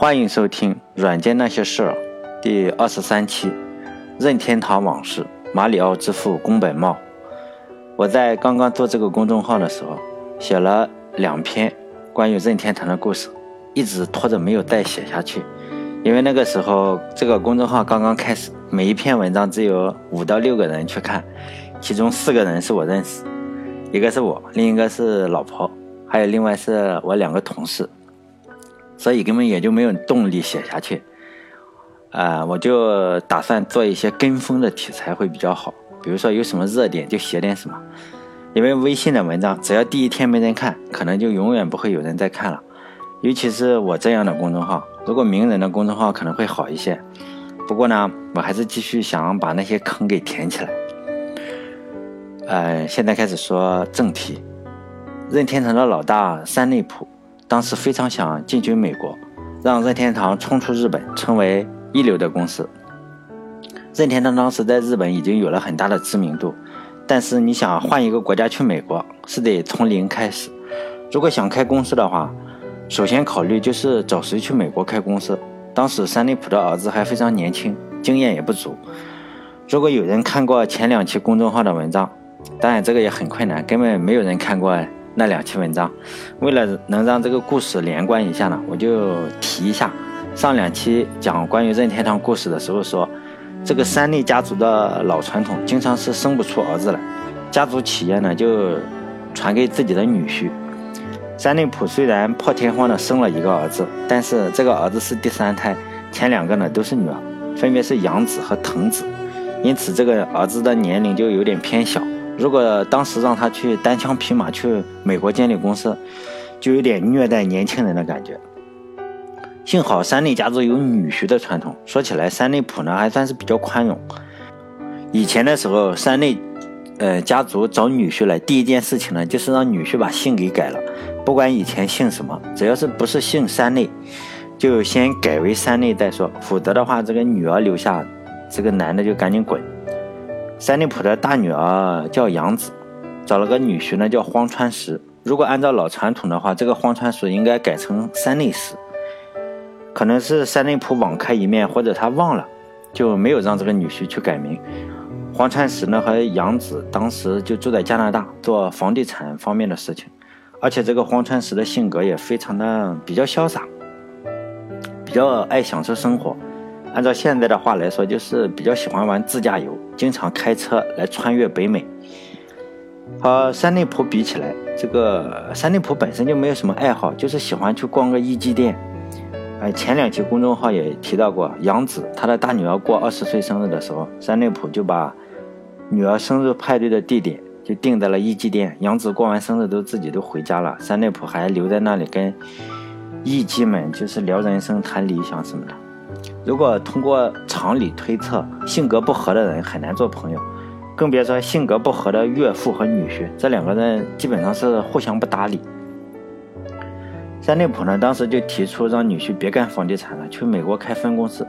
欢迎收听《软件那些事儿》第二十三期，《任天堂往事》马里奥之父宫本茂。我在刚刚做这个公众号的时候，写了两篇关于任天堂的故事，一直拖着没有再写下去，因为那个时候这个公众号刚刚开始，每一篇文章只有五到六个人去看，其中四个人是我认识，一个是我，另一个是老婆，还有另外是我两个同事。所以根本也就没有动力写下去，啊，我就打算做一些跟风的题材会比较好，比如说有什么热点就写点什么，因为微信的文章只要第一天没人看，可能就永远不会有人再看了，尤其是我这样的公众号，如果名人的公众号可能会好一些，不过呢，我还是继续想把那些坑给填起来。呃，现在开始说正题，任天堂的老大山内溥。当时非常想进军美国，让任天堂冲出日本，成为一流的公司。任天堂当时在日本已经有了很大的知名度，但是你想换一个国家去美国，是得从零开始。如果想开公司的话，首先考虑就是找谁去美国开公司。当时山内溥的儿子还非常年轻，经验也不足。如果有人看过前两期公众号的文章，当然这个也很困难，根本没有人看过。那两期文章，为了能让这个故事连贯一下呢，我就提一下。上两期讲关于任天堂故事的时候说，这个山内家族的老传统，经常是生不出儿子来，家族企业呢就传给自己的女婿。山内溥虽然破天荒的生了一个儿子，但是这个儿子是第三胎，前两个呢都是女儿，分别是养子和藤子，因此这个儿子的年龄就有点偏小。如果当时让他去单枪匹马去美国建立公司，就有点虐待年轻人的感觉。幸好山内家族有女婿的传统，说起来山内普呢还算是比较宽容。以前的时候，山内，呃，家族找女婿来，第一件事情呢就是让女婿把姓给改了，不管以前姓什么，只要是不是姓山内，就先改为山内再说，否则的话，这个女儿留下，这个男的就赶紧滚。山内溥的大女儿叫杨子，找了个女婿呢，叫荒川石。如果按照老传统的话，这个荒川石应该改成山内石。可能是山内溥网开一面，或者他忘了，就没有让这个女婿去改名。荒川石呢和杨子当时就住在加拿大，做房地产方面的事情。而且这个荒川石的性格也非常的比较潇洒，比较爱享受生活。按照现在的话来说，就是比较喜欢玩自驾游，经常开车来穿越北美。和山内溥比起来，这个山内溥本身就没有什么爱好，就是喜欢去逛个一机店。哎，前两期公众号也提到过，杨子他的大女儿过二十岁生日的时候，山内溥就把女儿生日派对的地点就定在了一机店。杨子过完生日都自己都回家了，山内溥还留在那里跟艺妓们就是聊人生、谈理想什么的。如果通过常理推测，性格不合的人很难做朋友，更别说性格不合的岳父和女婿，这两个人基本上是互相不搭理。山内溥呢，当时就提出让女婿别干房地产了，去美国开分公司，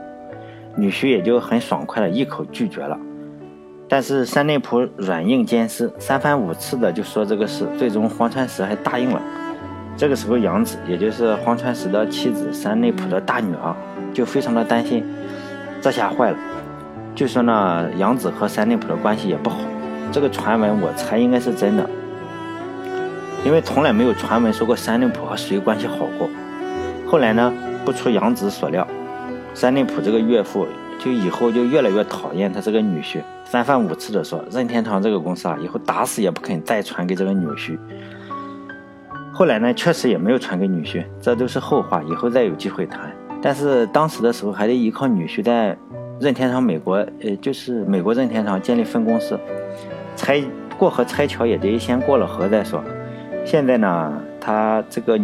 女婿也就很爽快的一口拒绝了。但是山内溥软硬兼施，三番五次的就说这个事，最终黄川石还答应了。这个时候，杨子，也就是荒川石的妻子山内溥的大女儿。就非常的担心，这下坏了。据说呢，杨子和山内溥的关系也不好。这个传闻我猜应该是真的，因为从来没有传闻说过山内溥和谁关系好过。后来呢，不出杨子所料，山内溥这个岳父就以后就越来越讨厌他这个女婿，三番五次的说任天堂这个公司啊，以后打死也不肯再传给这个女婿。后来呢，确实也没有传给女婿，这都是后话，以后再有机会谈。但是当时的时候还得依靠女婿在任天堂美国，呃，就是美国任天堂建立分公司，拆过河拆桥也得先过了河再说。现在呢，他这个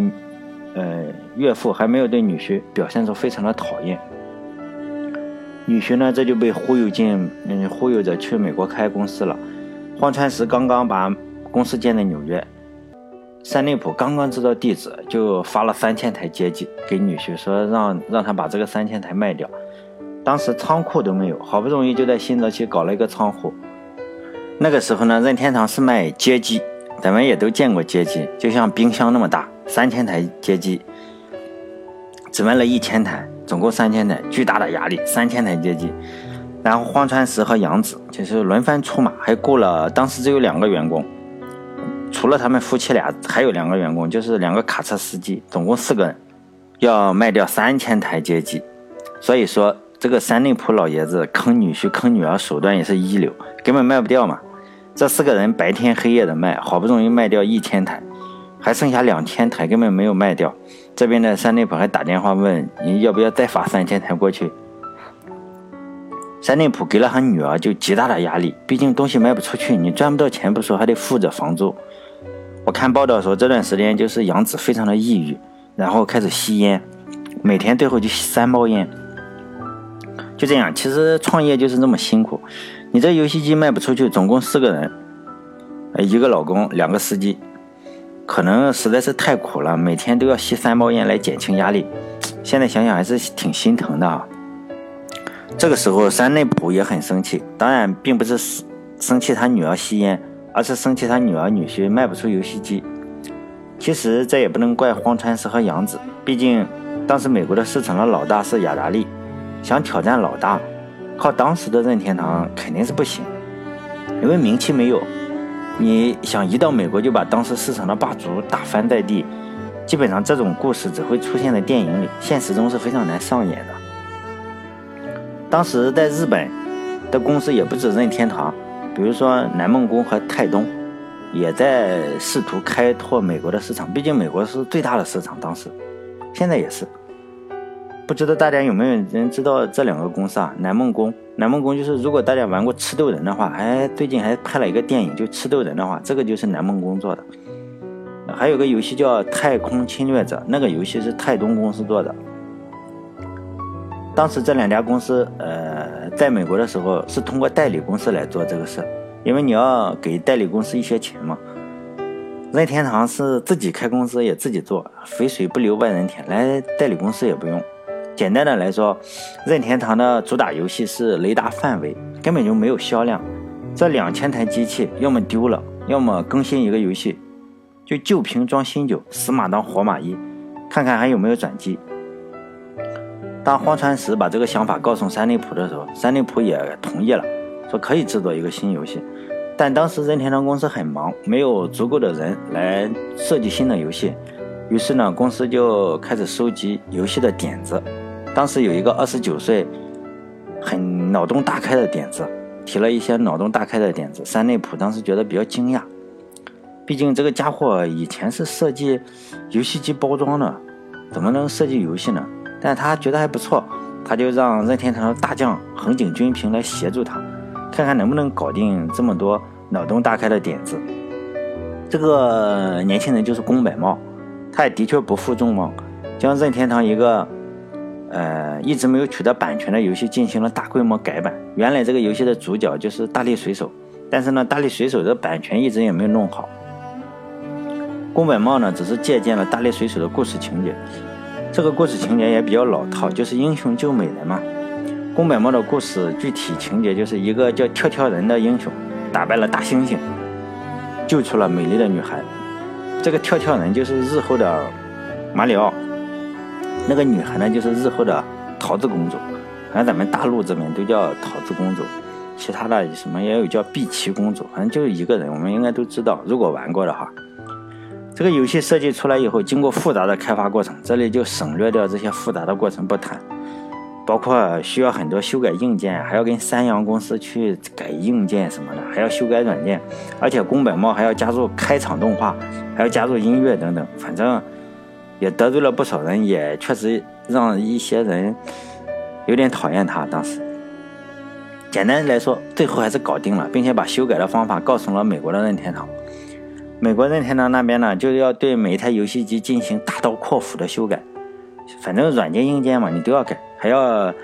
呃岳父还没有对女婿表现出非常的讨厌，女婿呢这就被忽悠进，嗯，忽悠着去美国开公司了。荒川石刚刚把公司建在纽约。山内溥刚刚知道地址，就发了三千台街机给女婿，说让让他把这个三千台卖掉。当时仓库都没有，好不容易就在新泽西搞了一个仓库。那个时候呢，任天堂是卖街机，咱们也都见过街机，就像冰箱那么大，三千台街机。只卖了一千台，总共三千台，巨大的压力，三千台街机。然后荒川石和杨子就是轮番出马，还雇了当时只有两个员工，除了他们夫妻俩，还有两个员工，就是两个卡车司机，总共四个人，要卖掉三千台接机。所以说，这个三内普老爷子坑女婿、坑女儿手段也是一流，根本卖不掉嘛。这四个人白天黑夜的卖，好不容易卖掉一千台，还剩下两千台根本没有卖掉。这边的三内普还打电话问你要不要再发三千台过去。三内普给了他女儿就极大的压力，毕竟东西卖不出去，你赚不到钱不说，还得付着房租。我看报道说这段时间就是杨子非常的抑郁，然后开始吸烟，每天最后就吸三包烟。就这样，其实创业就是这么辛苦。你这游戏机卖不出去，总共四个人，一个老公，两个司机，可能实在是太苦了，每天都要吸三包烟来减轻压力。现在想想还是挺心疼的啊。这个时候，山内普也很生气，当然并不是生气他女儿吸烟，而是生气他女儿女婿卖不出游戏机。其实这也不能怪荒川石和杨子，毕竟当时美国的市场的老大是雅达利。想挑战老大，靠当时的任天堂肯定是不行，因为名气没有。你想一到美国就把当时市场的霸主打翻在地，基本上这种故事只会出现在电影里，现实中是非常难上演的。当时在日本的公司也不止任天堂，比如说南梦宫和泰东，也在试图开拓美国的市场，毕竟美国是最大的市场，当时，现在也是。不知道大家有没有人知道这两个公司啊？南梦宫，南梦宫就是如果大家玩过吃豆人的话，哎，最近还拍了一个电影，就吃豆人的话，这个就是南梦宫做的。还有个游戏叫《太空侵略者》，那个游戏是泰东公司做的。当时这两家公司，呃，在美国的时候是通过代理公司来做这个事，因为你要给代理公司一些钱嘛。任天堂是自己开公司也自己做，肥水不流外人田，来代理公司也不用。简单的来说，任天堂的主打游戏是雷达范围，根本就没有销量。这两千台机器要么丢了，要么更新一个游戏，就旧瓶装新酒，死马当活马医，看看还有没有转机。当荒川石把这个想法告诉三内浦的时候，三内浦也同意了，说可以制作一个新游戏。但当时任天堂公司很忙，没有足够的人来设计新的游戏，于是呢，公司就开始收集游戏的点子。当时有一个二十九岁、很脑洞大开的点子，提了一些脑洞大开的点子。山内浦当时觉得比较惊讶，毕竟这个家伙以前是设计游戏机包装的，怎么能设计游戏呢？但他觉得还不错，他就让任天堂的大将横井军平来协助他，看看能不能搞定这么多脑洞大开的点子。这个年轻人就是宫本茂，他也的确不负众望，将任天堂一个。呃，一直没有取得版权的游戏进行了大规模改版。原来这个游戏的主角就是大力水手，但是呢，大力水手的版权一直也没有弄好。宫本茂呢，只是借鉴了大力水手的故事情节，这个故事情节也比较老套，就是英雄救美人嘛。宫本茂的故事具体情节就是一个叫跳跳人的英雄，打败了大猩猩，救出了美丽的女孩。这个跳跳人就是日后的马里奥。那个女孩呢，就是日后的桃子公主，反正咱们大陆这边都叫桃子公主，其他的什么也有叫碧琪公主，反正就是一个人，我们应该都知道。如果玩过的话，这个游戏设计出来以后，经过复杂的开发过程，这里就省略掉这些复杂的过程不谈，包括需要很多修改硬件，还要跟三洋公司去改硬件什么的，还要修改软件，而且宫本茂还要加入开场动画，还要加入音乐等等，反正。也得罪了不少人，也确实让一些人有点讨厌他。当时，简单来说，最后还是搞定了，并且把修改的方法告诉了美国的任天堂。美国任天堂那边呢，就要对每一台游戏机进行大刀阔斧的修改，反正软件硬件嘛，你都要改，还要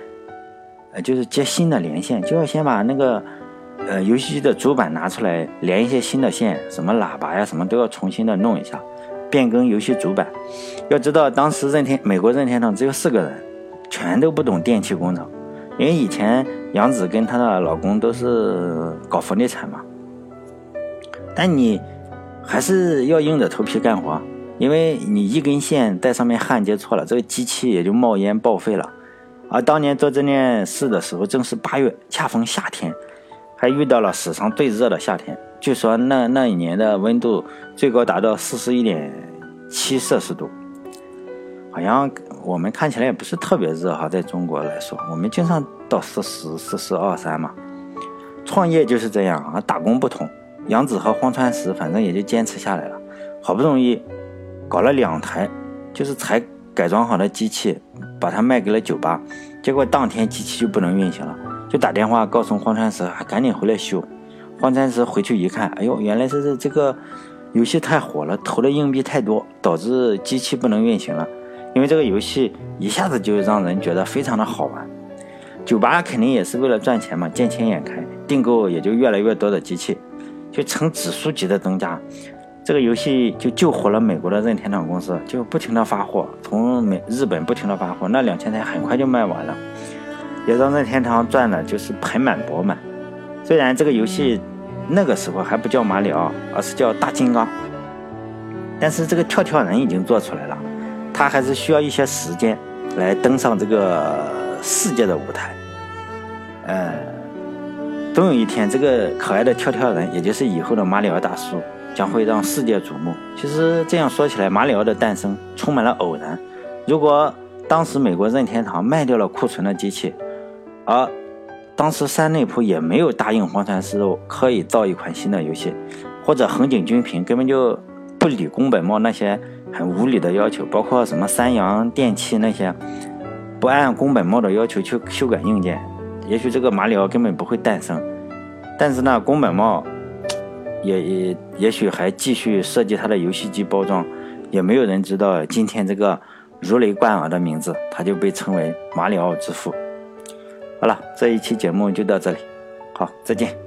呃，就是接新的连线，就要先把那个呃游戏机的主板拿出来，连一些新的线，什么喇叭呀，什么都要重新的弄一下。变更游戏主板，要知道当时任天美国任天堂只有四个人，全都不懂电气工程，因为以前杨子跟她的老公都是搞房地产嘛。但你还是要硬着头皮干活，因为你一根线在上面焊接错了，这个机器也就冒烟报废了。而当年做这件事的时候，正是八月，恰逢夏天，还遇到了史上最热的夏天。据说那那一年的温度最高达到四十一点七摄氏度，好像我们看起来也不是特别热哈，在中国来说，我们经常到四十、四十二三嘛。创业就是这样啊，打工不同。杨子和荒川石反正也就坚持下来了，好不容易搞了两台，就是才改装好的机器，把它卖给了酒吧。结果当天机器就不能运行了，就打电话告诉荒川石，赶紧回来修。荒川石回去一看，哎呦，原来是这这个游戏太火了，投的硬币太多，导致机器不能运行了。因为这个游戏一下子就让人觉得非常的好玩，酒吧肯定也是为了赚钱嘛，见钱眼开，订购也就越来越多的机器。就呈指数级的增加，这个游戏就救活了美国的任天堂公司，就不停的发货，从美日本不停的发货，那两千台很快就卖完了，也让任天堂赚的就是盆满钵满。虽然这个游戏那个时候还不叫马里奥，而是叫大金刚，但是这个跳跳人已经做出来了，他还是需要一些时间来登上这个世界的舞台，嗯。总有一天，这个可爱的跳跳人，也就是以后的马里奥大叔，将会让世界瞩目。其实这样说起来，马里奥的诞生充满了偶然。如果当时美国任天堂卖掉了库存的机器，而当时山内溥也没有答应荒川石可以造一款新的游戏，或者横井军平根本就不理宫本茂那些很无理的要求，包括什么三洋电器那些不按宫本茂的要求去修改硬件。也许这个马里奥根本不会诞生，但是呢，宫本茂 也也也许还继续设计他的游戏机包装，也没有人知道今天这个如雷贯耳的名字，他就被称为马里奥之父。好了，这一期节目就到这里，好，再见。